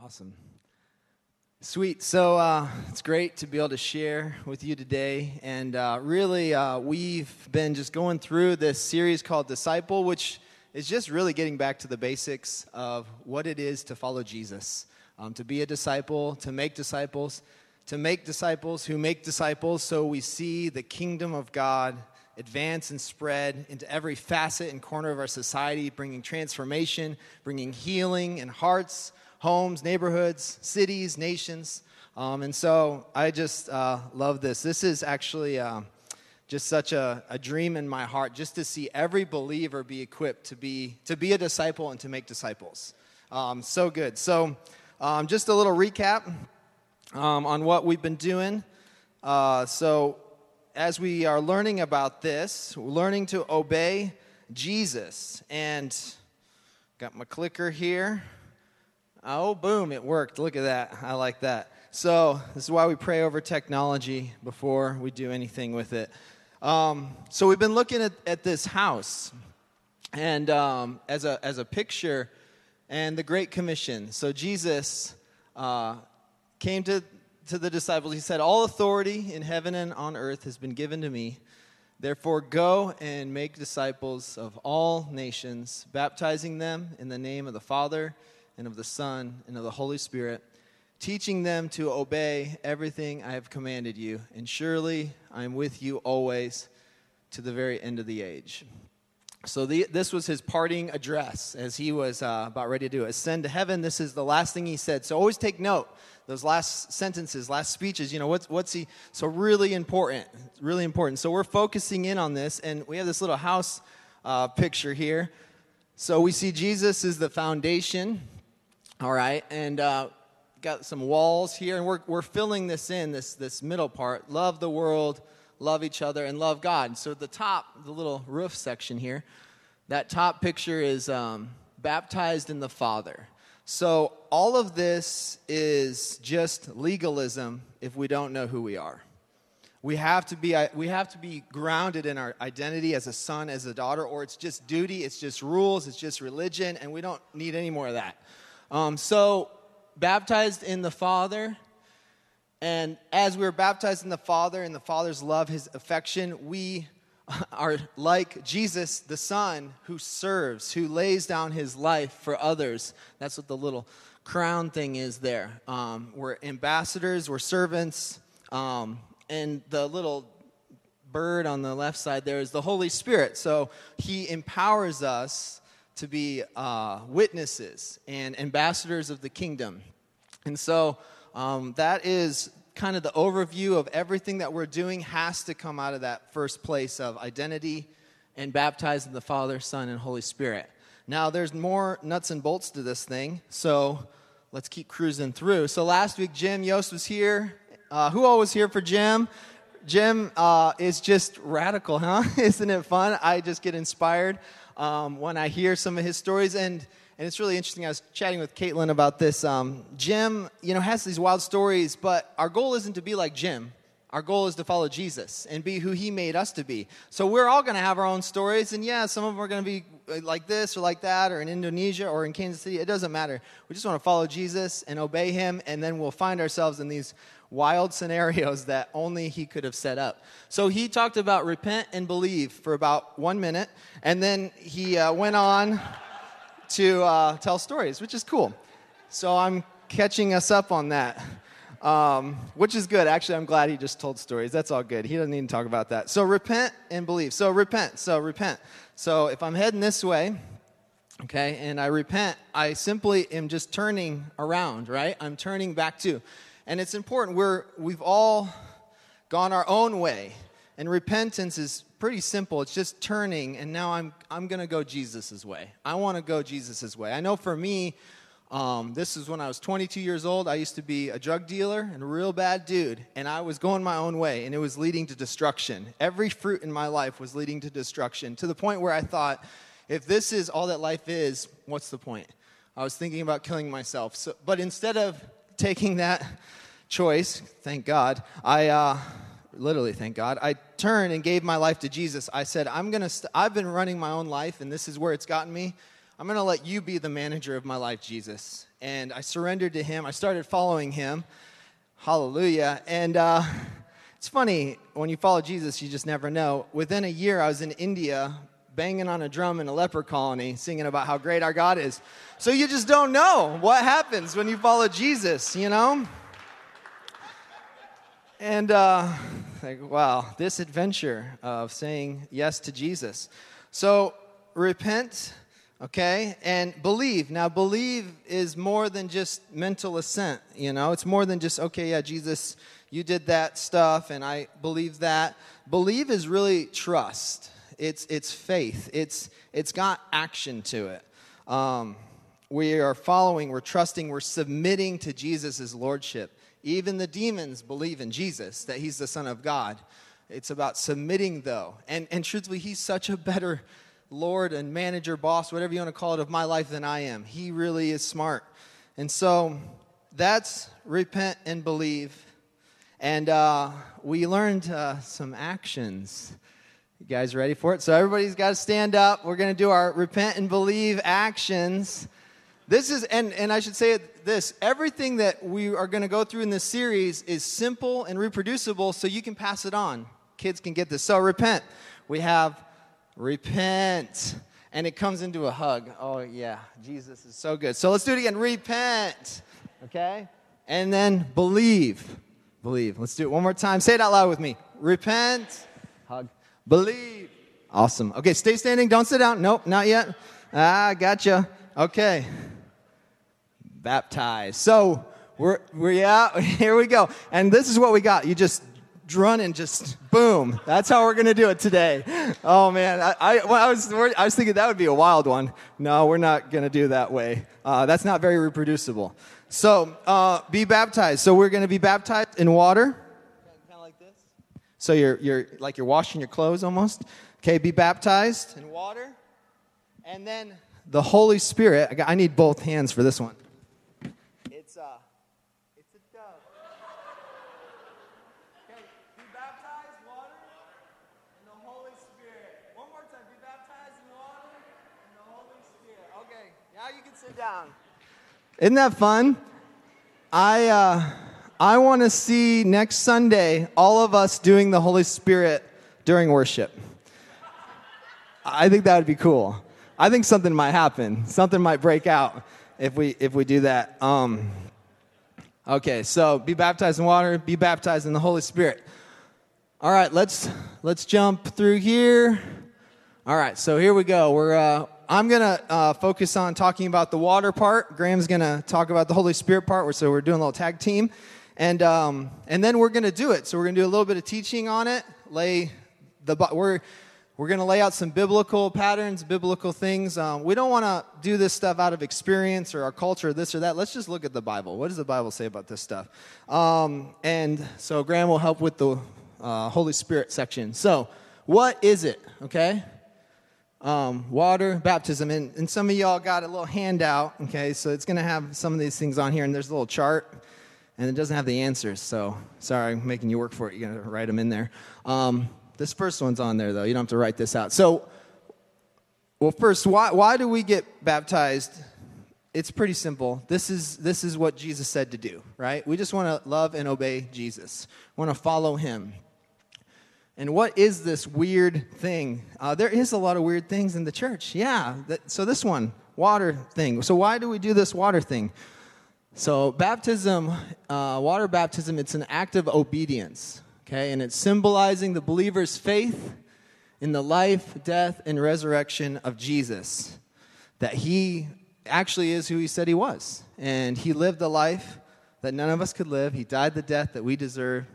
Awesome. Sweet. So uh, it's great to be able to share with you today. And uh, really, uh, we've been just going through this series called Disciple, which is just really getting back to the basics of what it is to follow Jesus, um, to be a disciple, to make disciples, to make disciples who make disciples so we see the kingdom of God advance and spread into every facet and corner of our society, bringing transformation, bringing healing in hearts homes, neighborhoods, cities, nations. Um, and so I just uh, love this. This is actually uh, just such a, a, dream in my heart, just to see every believer be equipped to be, to be a disciple and to make disciples. Um, so good. So, um, just a little recap um, on what we've been doing. Uh, so, as we are learning about this, learning to obey Jesus. And got my clicker here. Oh, boom, it worked. Look at that. I like that. So, this is why we pray over technology before we do anything with it. Um, so, we've been looking at, at this house and um, as, a, as a picture and the Great Commission. So, Jesus uh, came to, to the disciples. He said, All authority in heaven and on earth has been given to me. Therefore, go and make disciples of all nations, baptizing them in the name of the Father and of the Son and of the Holy Spirit, teaching them to obey everything I have commanded you. And surely I am with you always to the very end of the age. So, the, this was his parting address as he was uh, about ready to do ascend to heaven. This is the last thing he said. So, always take note. Those last sentences, last speeches, you know, what's, what's he? So, really important. Really important. So, we're focusing in on this, and we have this little house uh, picture here. So, we see Jesus is the foundation all right, and uh, got some walls here, and we're, we're filling this in, this, this middle part. Love the world, love each other, and love God. So the top, the little roof section here, that top picture is um, baptized in the Father. So all of this is just legalism if we don't know who we are. We have to be we have to be grounded in our identity as a son, as a daughter, or it's just duty, it's just rules, it's just religion, and we don't need any more of that. Um, so, baptized in the Father, and as we are baptized in the Father, and the Father's love, His affection, we are like Jesus, the Son, who serves, who lays down His life for others. That's what the little crown thing is there. Um, we're ambassadors, we're servants, um, and the little bird on the left side there is the Holy Spirit. So He empowers us to be uh, witnesses and ambassadors of the kingdom. And so um, that is kind of the overview of everything that we're doing has to come out of that first place of identity and baptizing the Father, Son, and Holy Spirit. Now, there's more nuts and bolts to this thing, so let's keep cruising through. So last week, Jim Yost was here. Uh, who all was here for Jim? Jim uh, is just radical, huh? Isn't it fun? I just get inspired um, when I hear some of his stories. And, and it's really interesting. I was chatting with Caitlin about this. Um, Jim, you know, has these wild stories, but our goal isn't to be like Jim. Our goal is to follow Jesus and be who he made us to be. So we're all going to have our own stories. And yeah, some of them are going to be uh, like this or like that or in Indonesia or in Kansas City. It doesn't matter. We just want to follow Jesus and obey him. And then we'll find ourselves in these wild scenarios that only he could have set up. So he talked about repent and believe for about one minute, and then he uh, went on to uh, tell stories, which is cool. So I'm catching us up on that. Um, which is good. Actually, I'm glad he just told stories. That's all good. He doesn't need to talk about that. So repent and believe. So repent. So repent. So if I'm heading this way, okay, and I repent, I simply am just turning around, right? I'm turning back to. And it's important. We're, we've all gone our own way. And repentance is pretty simple. It's just turning, and now I'm, I'm going to go Jesus' way. I want to go Jesus' way. I know for me, um, this is when I was 22 years old. I used to be a drug dealer and a real bad dude, and I was going my own way, and it was leading to destruction. Every fruit in my life was leading to destruction to the point where I thought, if this is all that life is, what's the point? I was thinking about killing myself. So, but instead of taking that choice, thank God, I uh, literally thank God, I turned and gave my life to Jesus. I said, I'm gonna. i st- I've been running my own life, and this is where it's gotten me. I'm going to let you be the manager of my life, Jesus. And I surrendered to him. I started following him. Hallelujah. And uh, it's funny, when you follow Jesus, you just never know. Within a year, I was in India banging on a drum in a leper colony, singing about how great our God is. So you just don't know what happens when you follow Jesus, you know? And uh, like, wow, this adventure of saying yes to Jesus. So repent, okay, and believe. Now, believe is more than just mental assent, you know? It's more than just, okay, yeah, Jesus, you did that stuff, and I believe that. Believe is really trust it's, it's faith, it's, it's got action to it. Um, we are following, we're trusting, we're submitting to Jesus' lordship. Even the demons believe in Jesus, that he's the Son of God. It's about submitting, though. And, and truthfully, he's such a better Lord and manager, boss, whatever you want to call it, of my life than I am. He really is smart. And so that's repent and believe. And uh, we learned uh, some actions you guys ready for it? So everybody's got to stand up. We're going to do our repent and believe actions. This is, and, and I should say this everything that we are going to go through in this series is simple and reproducible so you can pass it on. Kids can get this. So repent. We have repent. And it comes into a hug. Oh, yeah. Jesus is so good. So let's do it again. Repent. Okay? And then believe. Believe. Let's do it one more time. Say it out loud with me. Repent. Believe. Awesome. Okay, stay standing. Don't sit down. Nope, not yet. Ah, gotcha. Okay. Baptize. So we're, we're yeah, here we go. And this is what we got. You just run and just boom. That's how we're to do it today. Oh man, I, I, well, I, was, I was thinking that would be a wild one. No, we're not to do that way. Uh, that's not very reproducible. So uh, be baptized. So we're to be baptized in water. So you're, you're like you're washing your clothes almost. Okay, be baptized in water. And then the Holy Spirit, I, got, I need both hands for this one. It's a, it's a dove. Okay, be baptized, water, and the Holy Spirit. One more time, be baptized in water and the Holy Spirit. Okay, now you can sit down. Isn't that fun? I, uh, I want to see next Sunday all of us doing the Holy Spirit during worship. I think that would be cool. I think something might happen. Something might break out if we if we do that. Um, okay, so be baptized in water, be baptized in the Holy Spirit. All right, let's let's jump through here. All right, so here we go. We're uh, I'm gonna uh, focus on talking about the water part. Graham's gonna talk about the Holy Spirit part. So we're doing a little tag team. And, um, and then we're going to do it. So we're going to do a little bit of teaching on it. Lay the, we're, we're going to lay out some biblical patterns, biblical things. Um, we don't want to do this stuff out of experience or our culture, this or that. Let's just look at the Bible. What does the Bible say about this stuff? Um, and so Graham will help with the uh, Holy Spirit section. So, what is it? Okay? Um, water, baptism. And, and some of y'all got a little handout. Okay? So it's going to have some of these things on here, and there's a little chart and it doesn't have the answers. So sorry, I'm making you work for it. You're going to write them in there. Um, this first one's on there, though. You don't have to write this out. So, well, first, why, why do we get baptized? It's pretty simple. This is, this is what Jesus said to do, right? We just want to love and obey Jesus, want to follow him. And what is this weird thing? Uh, there is a lot of weird things in the church. Yeah. That, so, this one, water thing. So, why do we do this water thing? So, baptism, uh, water baptism, it's an act of obedience, okay? And it's symbolizing the believer's faith in the life, death, and resurrection of Jesus. That he actually is who he said he was. And he lived the life that none of us could live. He died the death that we deserve.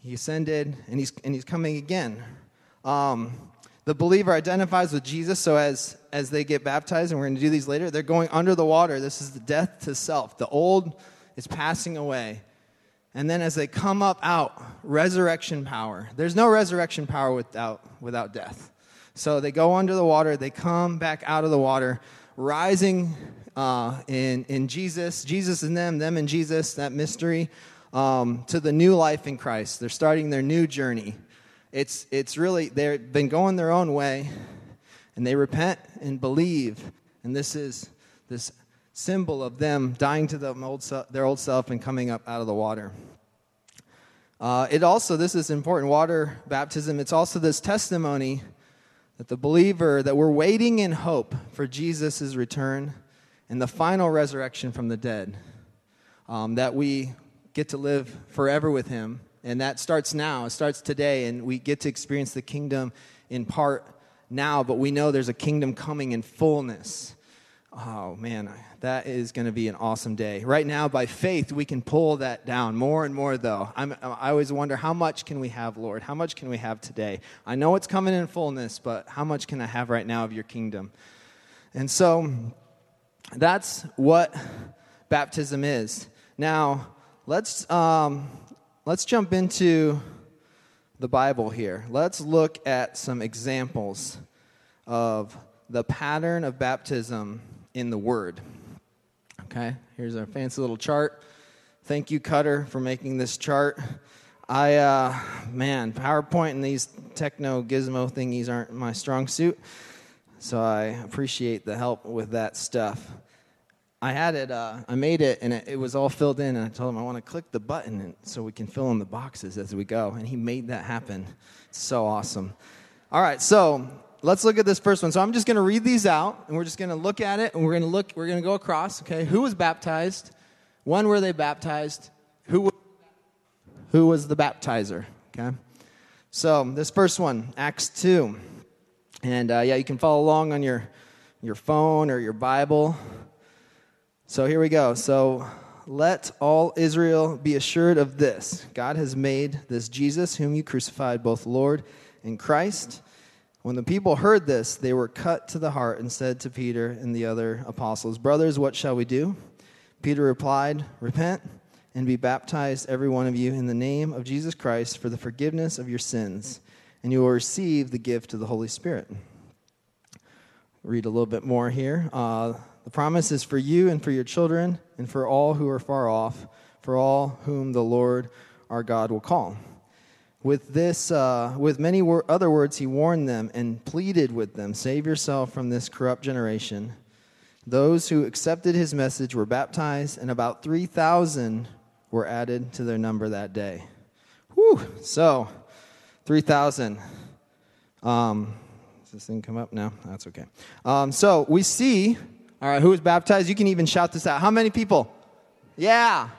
He ascended, and he's, and he's coming again. Um, the believer identifies with Jesus, so as, as they get baptized, and we're going to do these later, they're going under the water. This is the death to self. The old is passing away. And then as they come up out, resurrection power. There's no resurrection power without, without death. So they go under the water, they come back out of the water, rising uh, in, in Jesus, Jesus in them, them in Jesus, that mystery, um, to the new life in Christ. They're starting their new journey. It's, it's really, they've been going their own way, and they repent and believe, And this is this symbol of them dying to old their old self and coming up out of the water. Uh, it also, this is important, water baptism, it's also this testimony that the believer, that we're waiting in hope for Jesus' return and the final resurrection from the dead. Um, that we get to live forever with him. And that starts now, it starts today, and we get to experience the kingdom in part now, but we know there's a kingdom coming in fullness. Oh man, that is going to be an awesome day. Right now, by faith, we can pull that down more and more, though. I'm, i always wonder how much can we have, Lord? How much can we have today? I know it's coming in fullness, but how much can I have right now of your kingdom? And so that's what baptism is. Now, let's, um, let's jump into the Bible here. Let's look at some examples of the pattern of baptism in the Word. Okay, here's our fancy little chart. Thank you, Cutter, for making this chart. I, uh, man, PowerPoint and these techno gizmo thingies aren't my strong suit, so I appreciate the help with that stuff. I had it, uh, I made it, and it, it, was all filled in, and I told him I want to click the button and, so we can fill in the boxes as we go, and he made that happen. So awesome. All right, so let's look at this first one. So I'm just going to read these out, and we're just going to look at it, and we're going to look. We're going to go across. Okay, who was baptized? When were they baptized? Who who was the baptizer? Okay, so this first one, Acts two, and uh, yeah, you can follow along on your your phone or your Bible. So here we go. So let all Israel be assured of this: God has made this Jesus, whom you crucified, both Lord and Christ. When the people heard this, they were cut to the heart and said to Peter and the other apostles, Brothers, what shall we do? Peter replied, Repent and be baptized, every one of you, in the name of Jesus Christ for the forgiveness of your sins, and you will receive the gift of the Holy Spirit. Read a little bit more here. Uh, the promise is for you and for your children, and for all who are far off, for all whom the Lord our God will call. With this, uh, with many wor- other words, he warned them and pleaded with them, "Save yourself from this corrupt generation." Those who accepted his message were baptized, and about three thousand were added to their number that day. Whew! So, three thousand. Um, does this thing come up? No, that's okay. Um, so we see. All right, who was baptized? You can even shout this out. How many people? Yeah,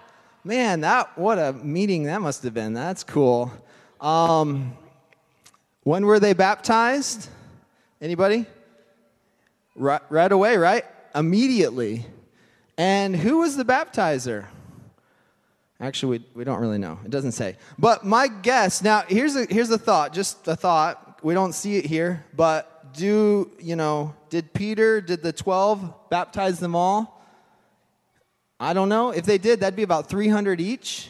man, that what a meeting that must have been. That's cool. Um, when were they baptized? Anybody? Right, right away, right? Immediately. And who was the baptizer? Actually, we, we don't really know. It doesn't say. But my guess now, here's a, here's a thought, just a thought. We don't see it here, but do, you know, did Peter, did the 12 baptize them all? I don't know. If they did, that'd be about 300 each.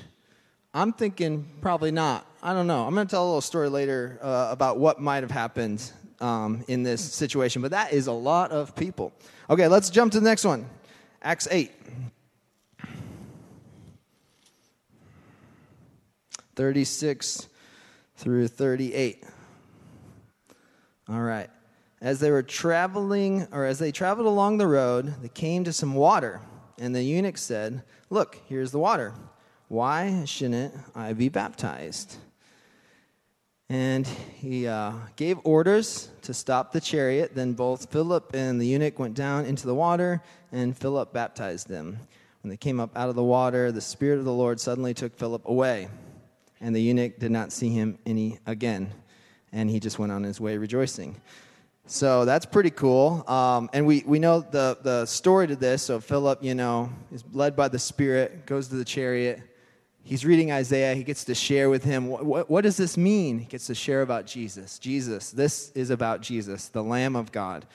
I'm thinking probably not. I don't know. I'm going to tell a little story later uh, about what might have happened um, in this situation, but that is a lot of people. Okay, let's jump to the next one Acts 8. 36 through 38. All right. As they were traveling, or as they traveled along the road, they came to some water, and the eunuch said, Look, here's the water. Why shouldn't I be baptized? And he uh, gave orders to stop the chariot. Then both Philip and the eunuch went down into the water, and Philip baptized them. When they came up out of the water, the Spirit of the Lord suddenly took Philip away, and the eunuch did not see him any again. And he just went on his way rejoicing. So that's pretty cool. Um, and we, we know the, the story to this. So Philip, you know, is led by the Spirit, goes to the chariot he's reading Isaiah. He gets to share with him what, what, what, does this mean? He gets to share about Jesus. Jesus, this is about Jesus, the Lamb of God.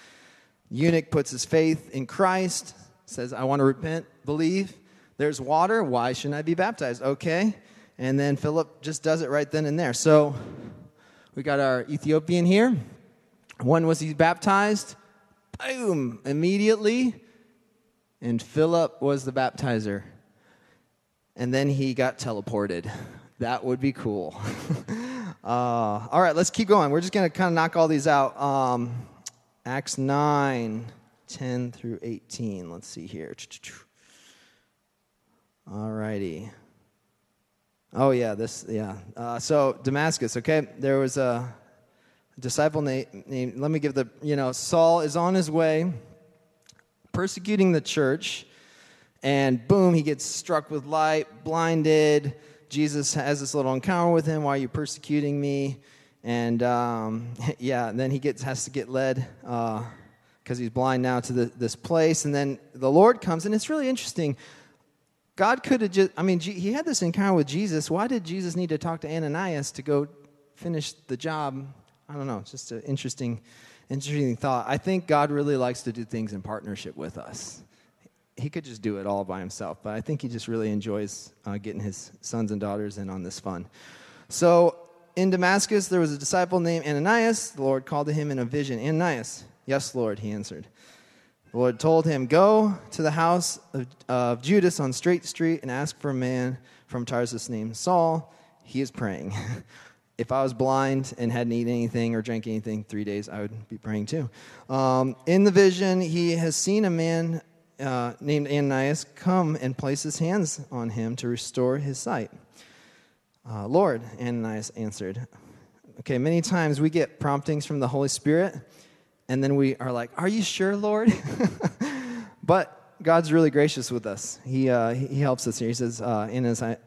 Eunuch puts his faith in Christ, says, I want to repent, believe. There's water. Why shouldn't I be baptized? Okay. And then Philip just does it right then and there. So we got our Ethiopian here. When was he baptized? Boom, immediately. And Philip was the baptizer and then he got teleported. That would be cool. uh, all right, let's keep going. We're just going to kind of knock all these out. Um, Acts 9 10 through 18. Let's see here. All righty. Oh, yeah, this, yeah. Uh, so, Damascus, okay? There was a disciple named, let me give the, you know, Saul is on his way persecuting the church, and boom, he gets struck with light, blinded. Jesus has this little encounter with him. Why are you persecuting me? And um, yeah, and then he gets has to get led because uh, he's blind now to the, this place. And then the Lord comes, and it's really interesting. God could have just, I mean, he had this encounter with Jesus. Why did Jesus need to talk to Ananias to go finish the job? I don't know. It's just an interesting, interesting thought. I think God really likes to do things in partnership with us. He could just do it all by himself, but I think he just really enjoys uh, getting his sons and daughters in on this fun. So in Damascus, there was a disciple named Ananias. The Lord called to him in a vision Ananias. Yes, Lord, he answered. The Lord told him, Go to the house of, of Judas on Straight Street and ask for a man from Tarsus named Saul. He is praying. if I was blind and hadn't eaten anything or drank anything three days, I would be praying too. Um, in the vision, he has seen a man uh, named Ananias come and place his hands on him to restore his sight. Uh, Lord, Ananias answered. Okay, many times we get promptings from the Holy Spirit and then we are like, Are you sure, Lord? but God's really gracious with us. He, uh, he helps us here. He says, uh,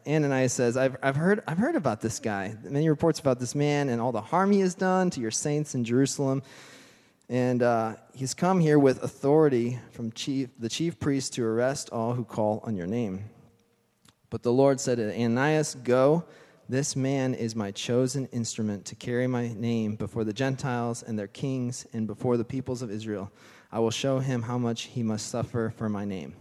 Ananias says, I've, I've, heard, I've heard about this guy. Many reports about this man and all the harm he has done to your saints in Jerusalem. And uh, he's come here with authority from chief, the chief priest to arrest all who call on your name. But the Lord said to Ananias, Go this man is my chosen instrument to carry my name before the Gentiles and their kings and before the peoples of Israel. I will show him how much he must suffer for my name.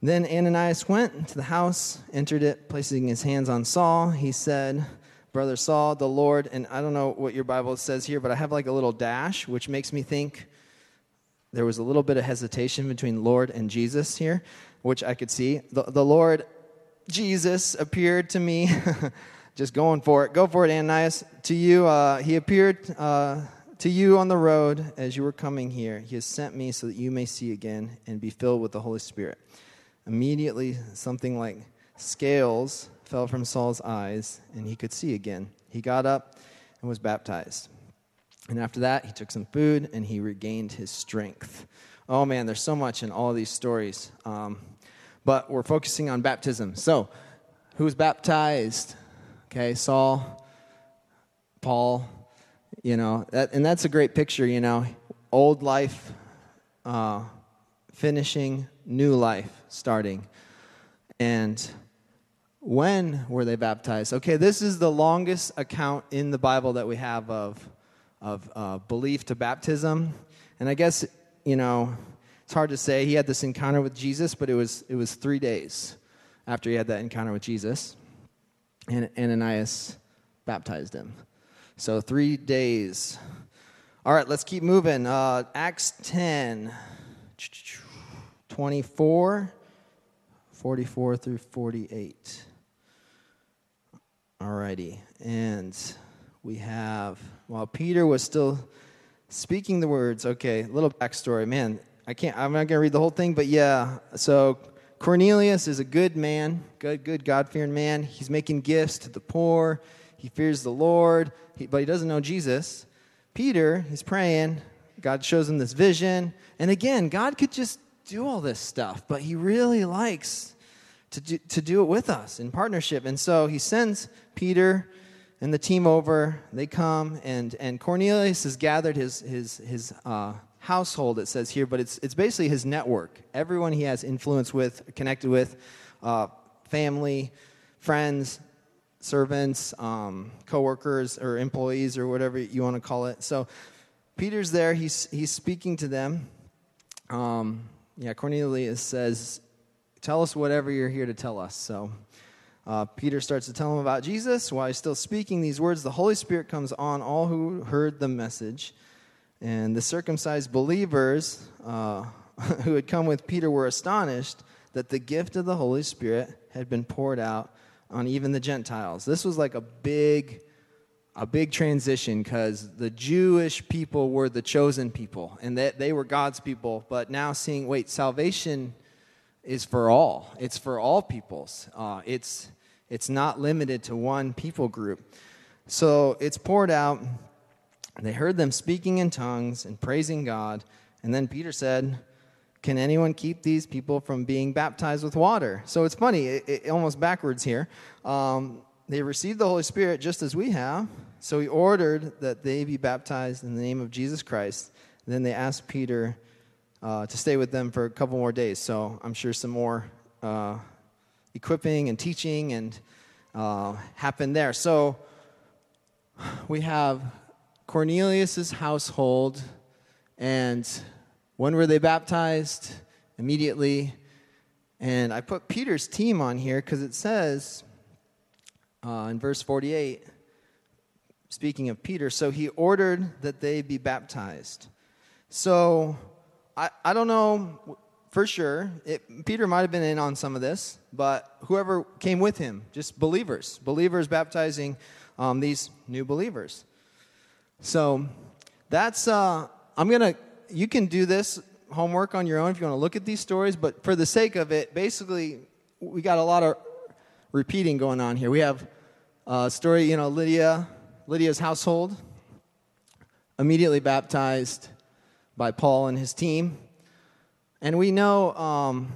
Then Ananias went to the house, entered it, placing his hands on Saul. He said, Brother Saul, the Lord, and I don't know what your Bible says here, but I have like a little dash, which makes me think there was a little bit of hesitation between Lord and Jesus here, which I could see. The, the Lord Jesus appeared to me, just going for it. Go for it, Ananias. To you, uh, he appeared uh, to you on the road as you were coming here. He has sent me so that you may see again and be filled with the Holy Spirit. Immediately, something like scales fell from Saul's eyes, and he could see again. He got up and was baptized. And after that, he took some food and he regained his strength. Oh man, there's so much in all these stories. Um, but we're focusing on baptism. So, who's baptized? Okay, Saul, Paul, you know, that, and that's a great picture, you know, old life uh, finishing, new life starting. And when were they baptized? Okay, this is the longest account in the Bible that we have of, of uh, belief to baptism. And I guess, you know, it's hard to say. He had this encounter with Jesus, but it was, it was three days after he had that encounter with Jesus. And Ananias baptized him. So three days. All right, let's keep moving. Uh, Acts 10, 24, 44 through 48. All righty. And we have, while Peter was still speaking the words, okay, little backstory. Man, I can't, I'm not going to read the whole thing, but yeah. So Cornelius is a good man, good, good God fearing man. He's making gifts to the poor. He fears the Lord, he, but he doesn't know Jesus. Peter, he's praying. God shows him this vision. And again, God could just do all this stuff, but he really likes to do, to do it with us in partnership. And so he sends Peter and the team over. They come, and, and Cornelius has gathered his, his, his uh, household, it says here, but it's, it's basically his network. Everyone he has influence with, connected with, uh, family, friends, servants, um, coworkers, or employees, or whatever you want to call it. So Peter's there. He's, he's speaking to them. Um, yeah, Cornelius says, Tell us whatever you're here to tell us. So uh, Peter starts to tell him about Jesus. While he's still speaking these words, the Holy Spirit comes on all who heard the message. And the circumcised believers uh, who had come with Peter were astonished that the gift of the Holy Spirit had been poured out on even the Gentiles. This was like a big a big transition because the Jewish people were the chosen people and that they were God's people. But now seeing, wait, salvation is for all. It's for all peoples. Uh, it's it's not limited to one people group. So it's poured out. They heard them speaking in tongues and praising God. And then Peter said, Can anyone keep these people from being baptized with water? So it's funny, it, it, almost backwards here. Um, they received the Holy Spirit just as we have. So he ordered that they be baptized in the name of Jesus Christ. Then they asked Peter uh, to stay with them for a couple more days. So I'm sure some more uh, equipping and teaching and uh, happened there. So we have Cornelius's household, and when were they baptized? Immediately. And I put Peter's team on here because it says uh, in verse 48, speaking of Peter, so he ordered that they be baptized. So I, I don't know for sure. It, Peter might have been in on some of this, but whoever came with him, just believers, believers baptizing um, these new believers. So that's, uh, I'm going to, you can do this homework on your own if you want to look at these stories, but for the sake of it, basically, we got a lot of repeating going on here. We have a story, you know, Lydia, Lydia's household, immediately baptized by Paul and his team. And we know um,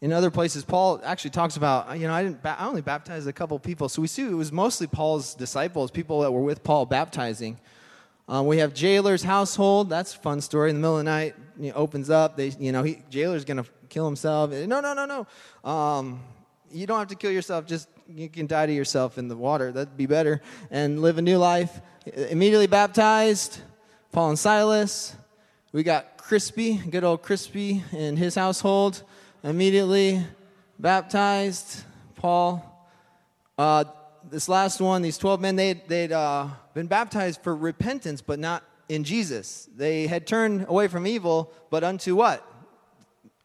in other places, Paul actually talks about, you know, I, didn't ba- I only baptized a couple people. So we see it was mostly Paul's disciples, people that were with Paul baptizing. Um, we have jailer's household. That's a fun story. In the middle of the night, he opens up. They, you know, he, jailer's going to kill himself. No, no, no, no. Um, you don't have to kill yourself. Just you can die to yourself in the water. That'd be better. And live a new life. Immediately baptized. Paul and Silas. We got Crispy, good old Crispy, in his household immediately baptized. Paul. Uh, this last one, these 12 men, they, they'd uh, been baptized for repentance, but not in Jesus. They had turned away from evil, but unto what?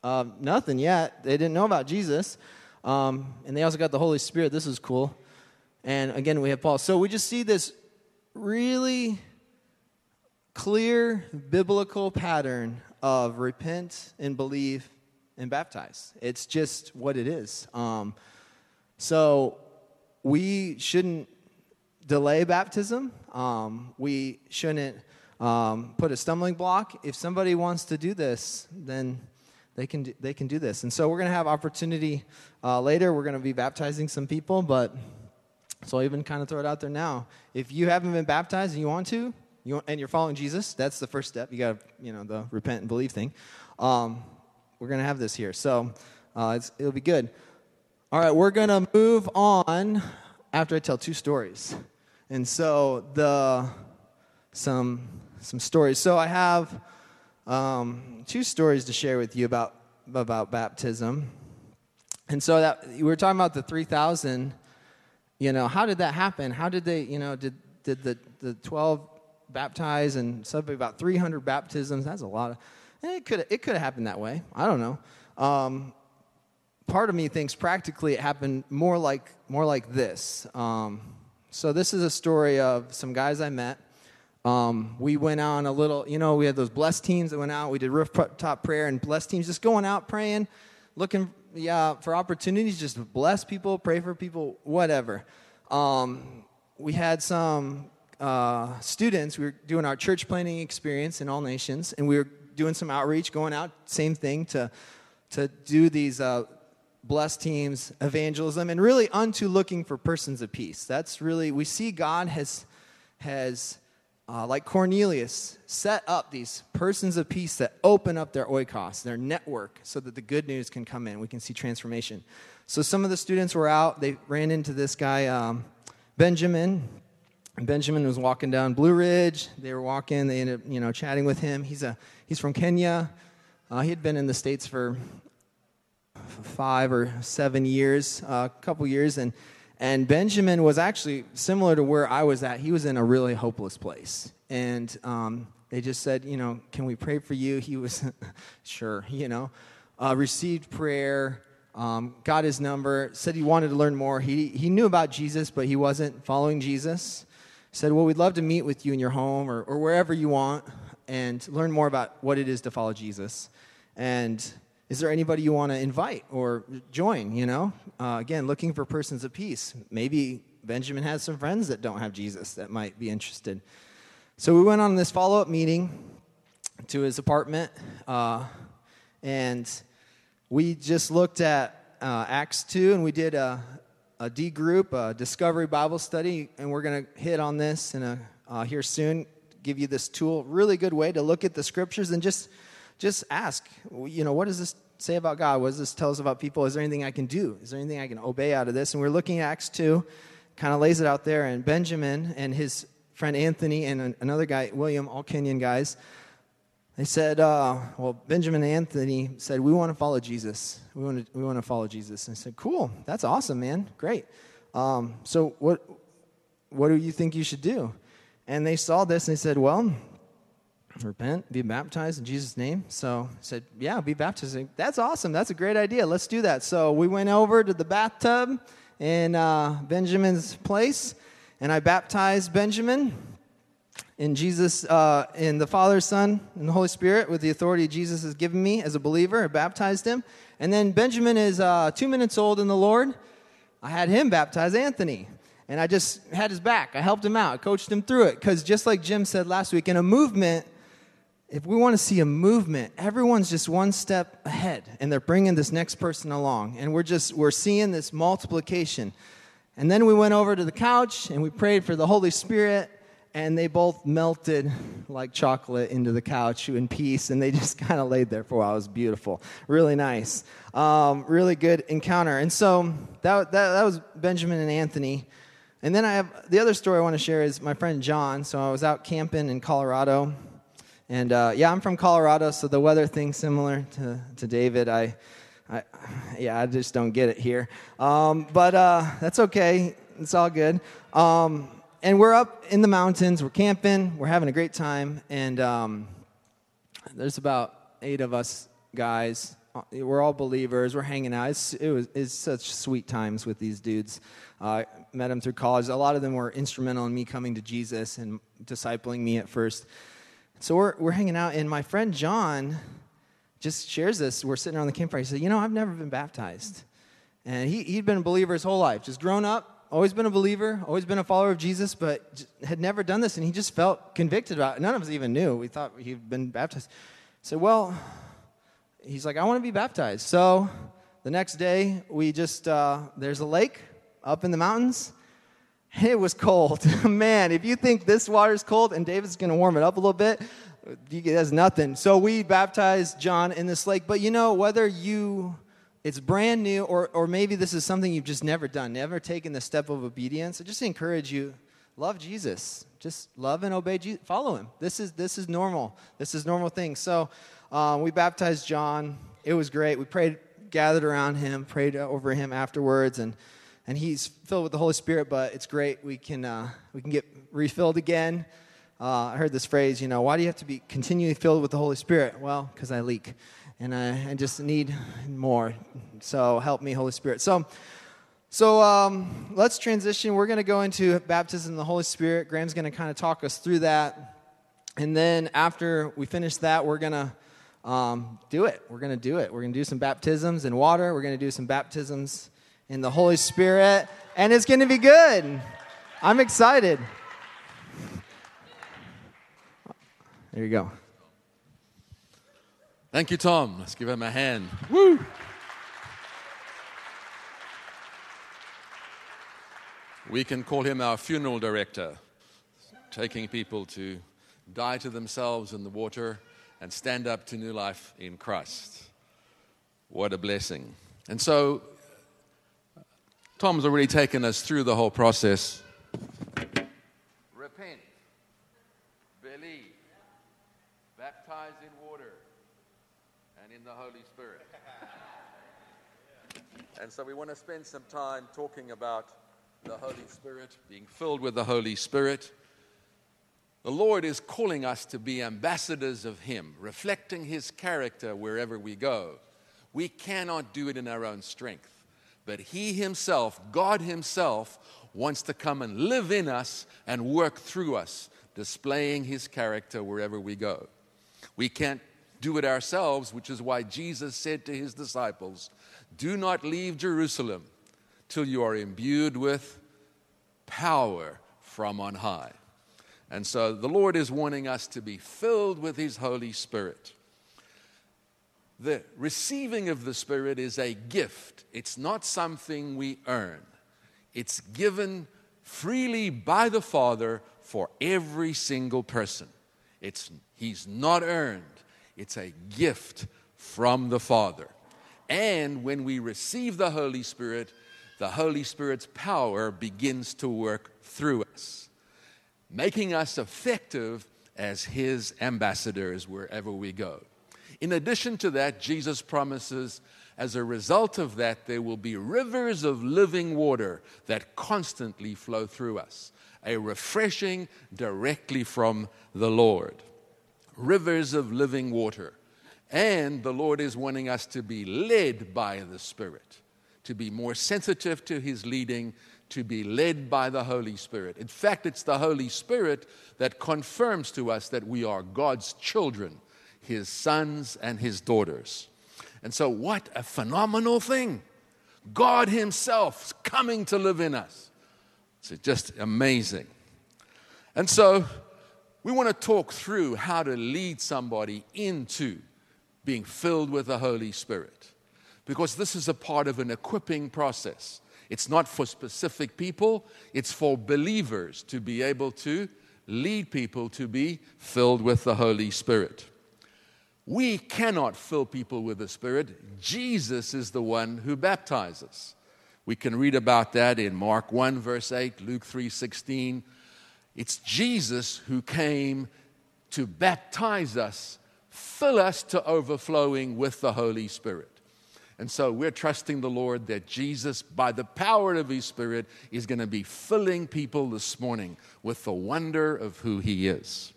Uh, nothing yet. They didn't know about Jesus. Um, and they also got the Holy Spirit. This is cool. And again, we have Paul. So we just see this really clear biblical pattern of repent and believe and baptize. It's just what it is. Um, so we shouldn't delay baptism. Um, we shouldn't um, put a stumbling block. If somebody wants to do this, then they can do, they can do this. And so we're going to have opportunity uh, later. We're going to be baptizing some people, but so I'll even kind of throw it out there now. If you haven't been baptized and you want to, you, and you're following Jesus, that's the first step. You got to, you know, the repent and believe thing. Um, we're going to have this here. So uh, it'll be good. All right, we're going to move on after I tell two stories. And so the some some stories. So I have um, two stories to share with you about about baptism. And so that we were talking about the 3,000. You know, how did that happen? How did they? You know, did did the the 12 baptized and something about 300 baptisms. That's a lot. Of, it could it could have happened that way. I don't know. Um, part of me thinks practically it happened more like more like this. Um, so this is a story of some guys I met. Um, we went out on a little, you know, we had those blessed teams that went out. We did rooftop prayer and blessed teams, just going out praying, looking, yeah, for opportunities, just bless people, pray for people, whatever. Um, we had some uh, students, we were doing our church planting experience in all nations, and we were doing some outreach, going out, same thing, to, to do these uh, blessed teams, evangelism, and really unto looking for persons of peace. That's really, we see God has, has uh, like Cornelius, set up these persons of peace that open up their oikos, their network, so that the good news can come in. We can see transformation. So some of the students were out, they ran into this guy, um, Benjamin, Benjamin was walking down Blue Ridge. They were walking. They ended up, you know, chatting with him. He's a he's from Kenya. Uh, he had been in the states for five or seven years, a uh, couple years, and and Benjamin was actually similar to where I was at. He was in a really hopeless place, and um, they just said, you know, can we pray for you? He was sure, you know, uh, received prayer. Um, got his number, said he wanted to learn more. He, he knew about Jesus, but he wasn't following Jesus. said, Well, we'd love to meet with you in your home or, or wherever you want and learn more about what it is to follow Jesus. And is there anybody you want to invite or join? You know, uh, again, looking for persons of peace. Maybe Benjamin has some friends that don't have Jesus that might be interested. So we went on this follow up meeting to his apartment, uh, and we just looked at uh, Acts 2 and we did a, a D group, a discovery Bible study, and we're going to hit on this in a, uh, here soon. Give you this tool, really good way to look at the scriptures and just just ask, you know, what does this say about God? What does this tell us about people? Is there anything I can do? Is there anything I can obey out of this? And we're looking at Acts 2, kind of lays it out there. And Benjamin and his friend Anthony and another guy, William, all Kenyan guys, they said, uh, well, Benjamin and Anthony said, we want to follow Jesus. We want to, we want to follow Jesus. And I said, cool, that's awesome, man, great. Um, so what, what do you think you should do? And they saw this and they said, well, repent, be baptized in Jesus' name. So I said, Yeah, be baptized. That's awesome. That's a great idea. Let's do that. So we went over to the bathtub in uh, Benjamin's place, and I baptized Benjamin in Jesus, uh, in the Father, Son, and the Holy Spirit with the authority Jesus has given me as a believer. I baptized him. And then Benjamin is uh, two minutes old in the Lord. I had him baptize Anthony and I just had his back. I helped him out, I coached him through it. Because just like Jim said last week, in a movement, if we want to see a movement, everyone's just one step ahead and they're bringing this next person along. And we're just, we're seeing this multiplication. And then we went over to the couch and we prayed for the Holy Spirit and they both melted like chocolate into the couch in peace and they just kind of laid there for a while. It was beautiful. Really nice. Um, really good encounter. And so that, that, that was Benjamin and Anthony. And then I have the other story I want to share is my friend John. So I was out camping in Colorado and uh, yeah, I'm from Colorado, so the weather thing's similar to, to David. I, I, yeah, I just don't get it here. Um, but uh, that's okay. It's all good. Um, and we're up in the mountains. We're camping. We're having a great time. And um, there's about eight of us guys. Uh, we're all believers. We're hanging out. It's, it was it's such sweet times with these dudes. Uh, met them through college. A lot of them were instrumental in me coming to Jesus and discipling me at first. So we're, we're hanging out, and my friend John just shares this. We're sitting around the campfire. He said, You know, I've never been baptized. And he, he'd been a believer his whole life, just grown up, always been a believer, always been a follower of Jesus, but had never done this. And he just felt convicted about it. None of us even knew. We thought he'd been baptized. So, well, he's like, I want to be baptized. So the next day, we just, uh, there's a lake up in the mountains. It was cold. Man, if you think this water is cold and David's going to warm it up a little bit, that's nothing. So we baptized John in this lake. But you know, whether you, it's brand new or, or maybe this is something you've just never done, never taken the step of obedience, I just encourage you, love Jesus. Just love and obey Jesus. Follow him. This is, this is normal. This is normal thing. So um, we baptized John. It was great. We prayed, gathered around him, prayed over him afterwards, and and he's filled with the Holy Spirit, but it's great. We can, uh, we can get refilled again. Uh, I heard this phrase, you know, why do you have to be continually filled with the Holy Spirit? Well, because I leak and I, I, just need more. So help me, Holy Spirit. So, so um, let's transition. We're going to go into baptism in the Holy Spirit. Graham's going to kind of talk us through that. And then after we finish that, we're going to um, do it. We're going to do it. We're going to do some baptisms in water. We're going to do some baptisms in the Holy Spirit, and it's going to be good. I'm excited. There you go. Thank you, Tom. Let's give him a hand. Woo! We can call him our funeral director, taking people to die to themselves in the water and stand up to new life in Christ. What a blessing. And so Tom's already taken us through the whole process. Repent, believe, baptize in water and in the Holy Spirit. And so we want to spend some time talking about the Holy Spirit, being filled with the Holy Spirit. The Lord is calling us to be ambassadors of Him, reflecting His character wherever we go. We cannot do it in our own strength. But He Himself, God Himself, wants to come and live in us and work through us, displaying His character wherever we go. We can't do it ourselves, which is why Jesus said to His disciples, Do not leave Jerusalem till you are imbued with power from on high. And so the Lord is wanting us to be filled with His Holy Spirit. The receiving of the Spirit is a gift, it's not something we earn. It's given freely by the Father for every single person. It's, he's not earned, it's a gift from the Father. And when we receive the Holy Spirit, the Holy Spirit's power begins to work through us making us effective as His ambassadors wherever we go. In addition to that, Jesus promises as a result of that, there will be rivers of living water that constantly flow through us, a refreshing directly from the Lord. Rivers of living water. And the Lord is wanting us to be led by the Spirit, to be more sensitive to His leading, to be led by the Holy Spirit. In fact, it's the Holy Spirit that confirms to us that we are God's children, His sons and His daughters. And so, what a phenomenal thing! God Himself coming to live in us. It's just amazing. And so, we want to talk through how to lead somebody into being filled with the Holy Spirit. Because this is a part of an equipping process. It's not for specific people, it's for believers to be able to lead people to be filled with the Holy Spirit. We cannot fill people with the Spirit. Jesus is the one who baptizes. We can read about that in Mark 1 verse 8, Luke 3:16. It's Jesus who came to baptize us, fill us to overflowing with the Holy Spirit. And so we're trusting the Lord that Jesus, by the power of His Spirit, is going to be filling people this morning with the wonder of who He is.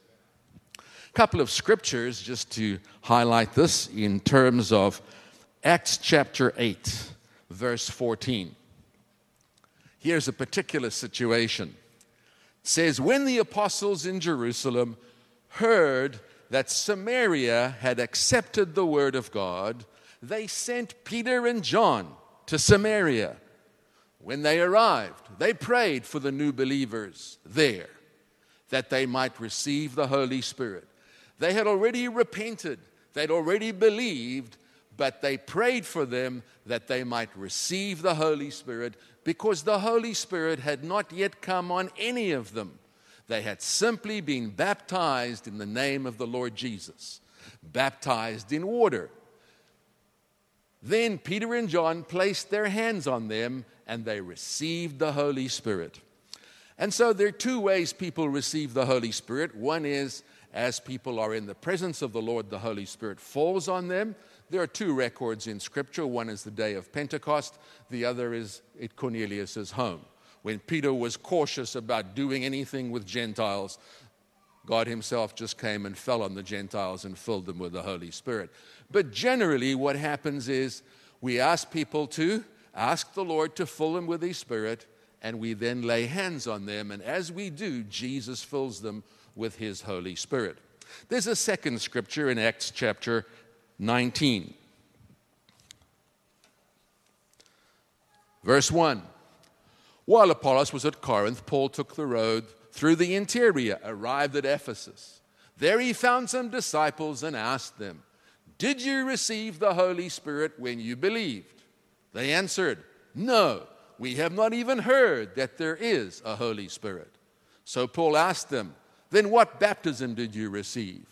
Couple of scriptures just to highlight this in terms of Acts chapter 8, verse 14. Here's a particular situation. It says, When the apostles in Jerusalem heard that Samaria had accepted the word of God, they sent Peter and John to Samaria. When they arrived, they prayed for the new believers there that they might receive the Holy Spirit. They had already repented, they'd already believed, but they prayed for them that they might receive the Holy Spirit because the Holy Spirit had not yet come on any of them. They had simply been baptized in the name of the Lord Jesus, baptized in water. Then Peter and John placed their hands on them and they received the Holy Spirit. And so there are two ways people receive the Holy Spirit. One is as people are in the presence of the Lord, the Holy Spirit falls on them. There are two records in Scripture. One is the day of Pentecost, the other is at Cornelius' home. When Peter was cautious about doing anything with Gentiles, God Himself just came and fell on the Gentiles and filled them with the Holy Spirit. But generally, what happens is we ask people to ask the Lord to fill them with His Spirit, and we then lay hands on them. And as we do, Jesus fills them with His Holy Spirit. There's a second scripture in Acts chapter 19. Verse 1 While Apollos was at Corinth, Paul took the road through the interior, arrived at Ephesus. There he found some disciples and asked them, Did you receive the Holy Spirit when you believed? They answered, No, we have not even heard that there is a Holy Spirit. So Paul asked them, Then what baptism did you receive?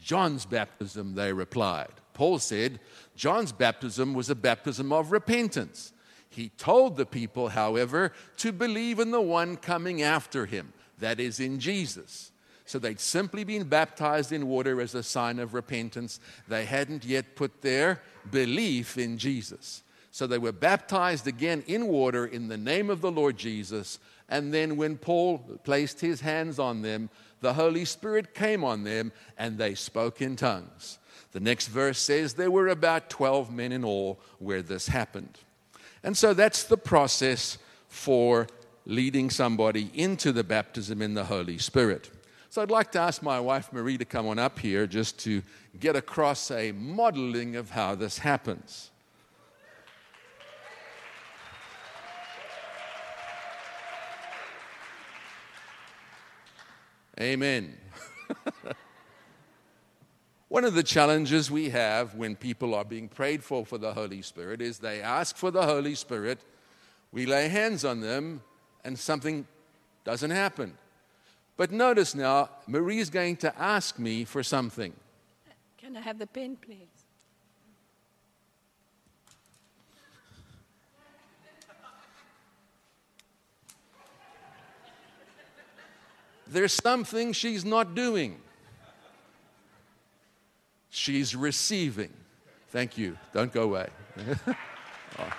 John's baptism, they replied. Paul said, John's baptism was a baptism of repentance. He told the people, however, to believe in the one coming after him that is in Jesus. So they'd simply been baptized in water as a sign of repentance. They hadn't yet put their belief in Jesus. So they were baptized again in water in the name of the Lord Jesus. And then when Paul placed his hands on them, the Holy Spirit came on them and they spoke in tongues. The next verse says there were about 12 men in all where this happened. And so that's the process for leading somebody into the baptism in the Holy Spirit. So I'd like to ask my wife Marie to come on up here just to get across a modeling of how this happens. Amen. One of the challenges we have when people are being prayed for for the Holy Spirit is they ask for the Holy Spirit, we lay hands on them, and something doesn't happen. But notice now, Marie is going to ask me for something. Can I have the pen, please? There's something she's not doing. She's receiving. Thank you. Don't go away. oh.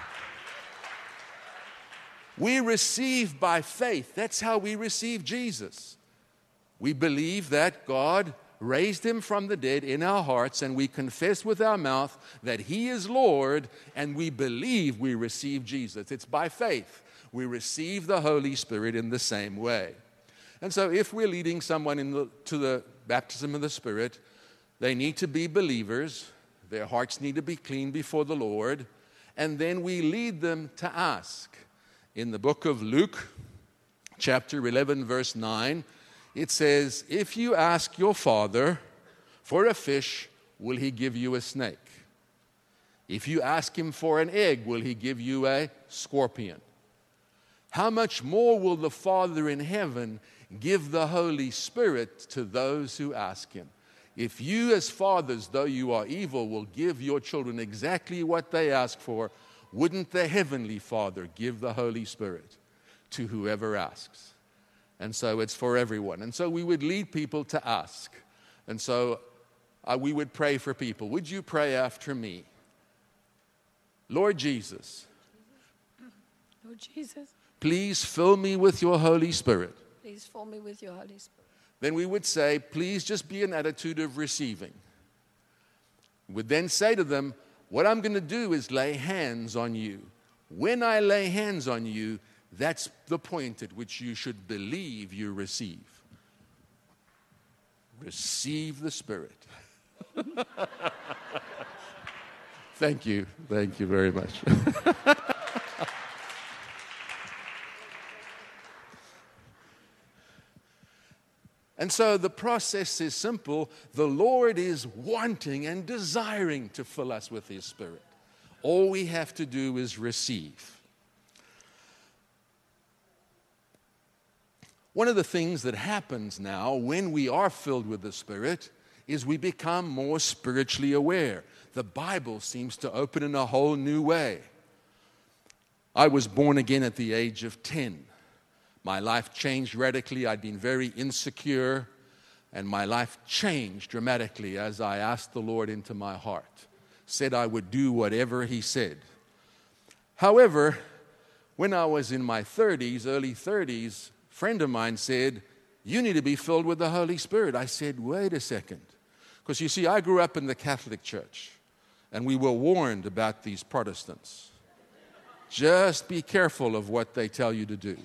We receive by faith. That's how we receive Jesus. We believe that God raised him from the dead in our hearts, and we confess with our mouth that he is Lord, and we believe we receive Jesus. It's by faith. We receive the Holy Spirit in the same way. And so, if we're leading someone the, to the baptism of the Spirit, they need to be believers, their hearts need to be clean before the Lord, and then we lead them to ask. In the book of Luke, chapter 11, verse 9, it says, If you ask your father for a fish, will he give you a snake? If you ask him for an egg, will he give you a scorpion? How much more will the Father in heaven give the Holy Spirit to those who ask him? If you, as fathers, though you are evil, will give your children exactly what they ask for, wouldn't the Heavenly Father give the Holy Spirit to whoever asks? And so it's for everyone. And so we would lead people to ask. And so uh, we would pray for people. Would you pray after me? Lord Jesus. Lord Jesus. Please fill me with your Holy Spirit. Please fill me with your Holy Spirit. Then we would say, please just be an attitude of receiving. We would then say to them, what I'm going to do is lay hands on you. When I lay hands on you, that's the point at which you should believe you receive. Receive the Spirit. Thank you. Thank you very much. And so the process is simple. The Lord is wanting and desiring to fill us with His Spirit. All we have to do is receive. One of the things that happens now when we are filled with the Spirit is we become more spiritually aware. The Bible seems to open in a whole new way. I was born again at the age of 10. My life changed radically. I'd been very insecure, and my life changed dramatically as I asked the Lord into my heart. Said I would do whatever He said. However, when I was in my 30s, early 30s, a friend of mine said, You need to be filled with the Holy Spirit. I said, Wait a second. Because you see, I grew up in the Catholic Church, and we were warned about these Protestants. Just be careful of what they tell you to do.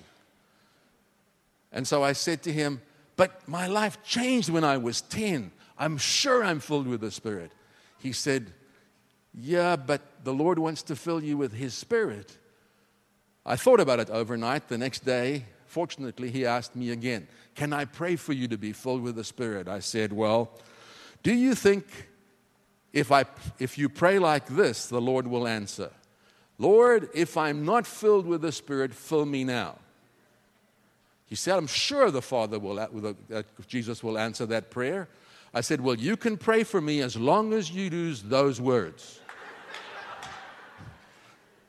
And so I said to him, But my life changed when I was 10. I'm sure I'm filled with the Spirit. He said, Yeah, but the Lord wants to fill you with His Spirit. I thought about it overnight. The next day, fortunately, he asked me again, Can I pray for you to be filled with the Spirit? I said, Well, do you think if, I, if you pray like this, the Lord will answer? Lord, if I'm not filled with the Spirit, fill me now. He said, I'm sure the Father will, that uh, Jesus will answer that prayer. I said, Well, you can pray for me as long as you use those words.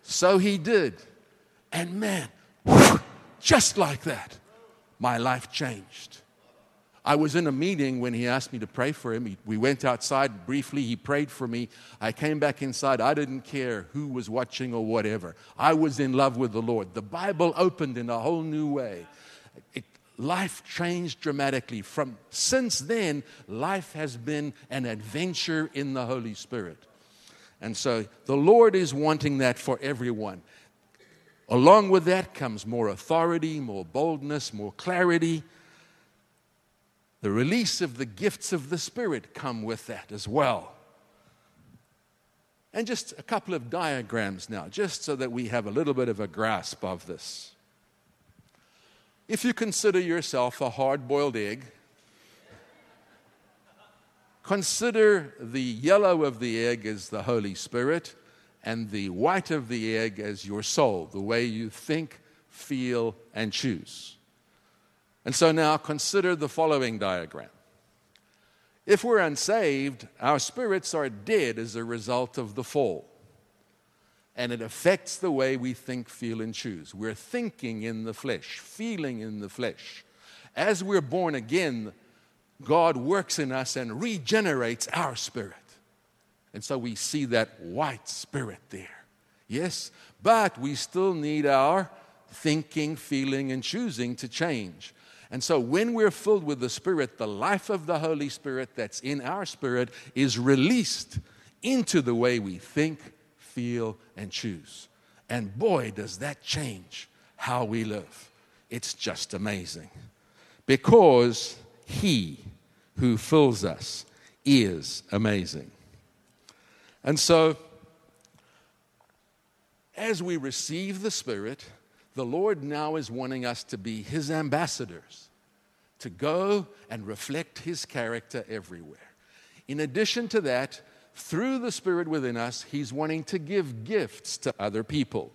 so he did. And man, just like that, my life changed. I was in a meeting when he asked me to pray for him. we went outside briefly. He prayed for me. I came back inside. I didn't care who was watching or whatever. I was in love with the Lord. The Bible opened in a whole new way it, life changed dramatically. From since then, life has been an adventure in the Holy Spirit. And so the Lord is wanting that for everyone. Along with that comes more authority, more boldness, more clarity. The release of the gifts of the Spirit come with that as well. And just a couple of diagrams now, just so that we have a little bit of a grasp of this. If you consider yourself a hard boiled egg, consider the yellow of the egg as the Holy Spirit and the white of the egg as your soul, the way you think, feel, and choose. And so now consider the following diagram. If we're unsaved, our spirits are dead as a result of the fall. And it affects the way we think, feel, and choose. We're thinking in the flesh, feeling in the flesh. As we're born again, God works in us and regenerates our spirit. And so we see that white spirit there. Yes, but we still need our thinking, feeling, and choosing to change. And so when we're filled with the Spirit, the life of the Holy Spirit that's in our spirit is released into the way we think, feel, and choose. And boy, does that change how we live. It's just amazing. Because He who fills us is amazing. And so, as we receive the Spirit, the Lord now is wanting us to be His ambassadors, to go and reflect His character everywhere. In addition to that, through the Spirit within us, He's wanting to give gifts to other people.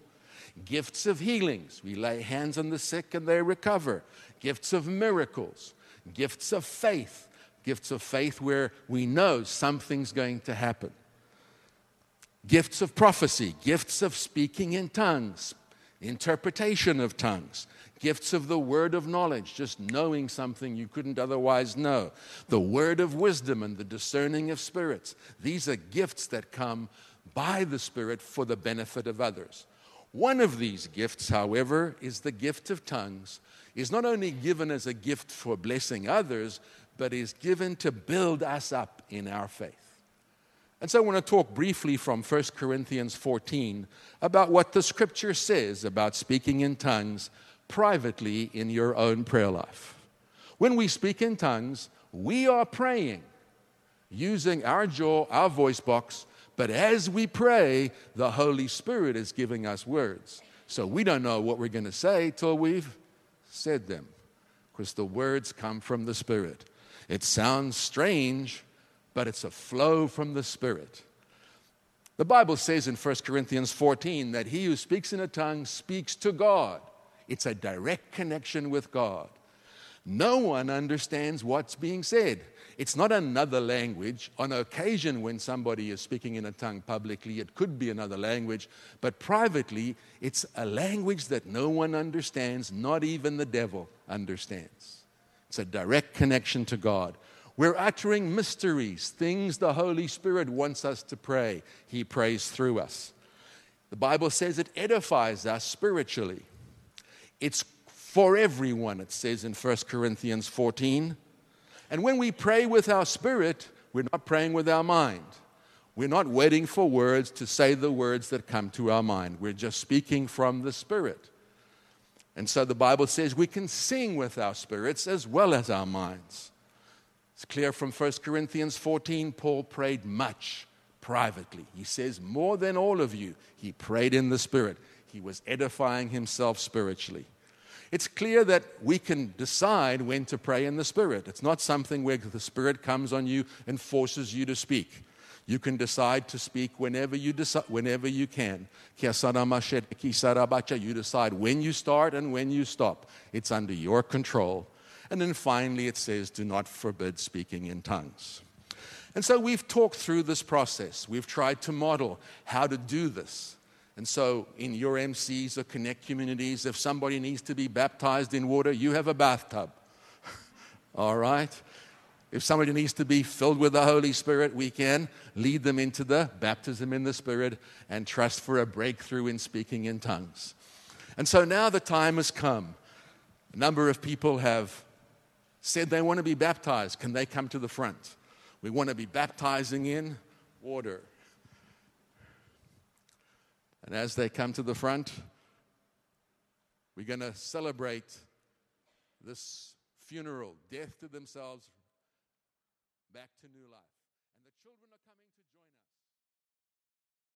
Gifts of healings. We lay hands on the sick and they recover. Gifts of miracles. Gifts of faith. Gifts of faith where we know something's going to happen gifts of prophecy, gifts of speaking in tongues, interpretation of tongues, gifts of the word of knowledge, just knowing something you couldn't otherwise know, the word of wisdom and the discerning of spirits. These are gifts that come by the Spirit for the benefit of others. One of these gifts, however, is the gift of tongues, is not only given as a gift for blessing others, but is given to build us up in our faith. And so I want to talk briefly from 1 Corinthians 14 about what the scripture says about speaking in tongues privately in your own prayer life. When we speak in tongues, we are praying using our jaw, our voice box, but as we pray, the Holy Spirit is giving us words. So we don't know what we're going to say till we've said them, because the words come from the Spirit. It sounds strange but it's a flow from the Spirit. The Bible says in 1 Corinthians 14 that he who speaks in a tongue speaks to God. It's a direct connection with God. No one understands what's being said. It's not another language. On occasion, when somebody is speaking in a tongue publicly, it could be another language, but privately, it's a language that no one understands, not even the devil understands. It's a direct connection to God. We're uttering mysteries, things the Holy Spirit wants us to pray. He prays through us. The Bible says it edifies us spiritually. It's for everyone, it says in 1 Corinthians 14. And when we pray with our spirit, we're not praying with our mind. We're not waiting for words to say the words that come to our mind. We're just speaking from the Spirit. And so the Bible says we can sing with our spirits as well as our minds. It's clear from 1 Corinthians 14, Paul prayed much privately. He says, More than all of you, he prayed in the Spirit. He was edifying himself spiritually. It's clear that we can decide when to pray in the Spirit. It's not something where the Spirit comes on you and forces you to speak. You can decide to speak whenever you, decide, whenever you can. You decide when you start and when you stop. It's under your control. And then finally, it says, do not forbid speaking in tongues. And so we've talked through this process. We've tried to model how to do this. And so, in your MCs or connect communities, if somebody needs to be baptized in water, you have a bathtub. All right? If somebody needs to be filled with the Holy Spirit, we can lead them into the baptism in the Spirit and trust for a breakthrough in speaking in tongues. And so now the time has come. A number of people have said they want to be baptized. Can they come to the front? We want to be baptizing in water. And as they come to the front, We're going to celebrate this funeral, death to themselves, back to new life.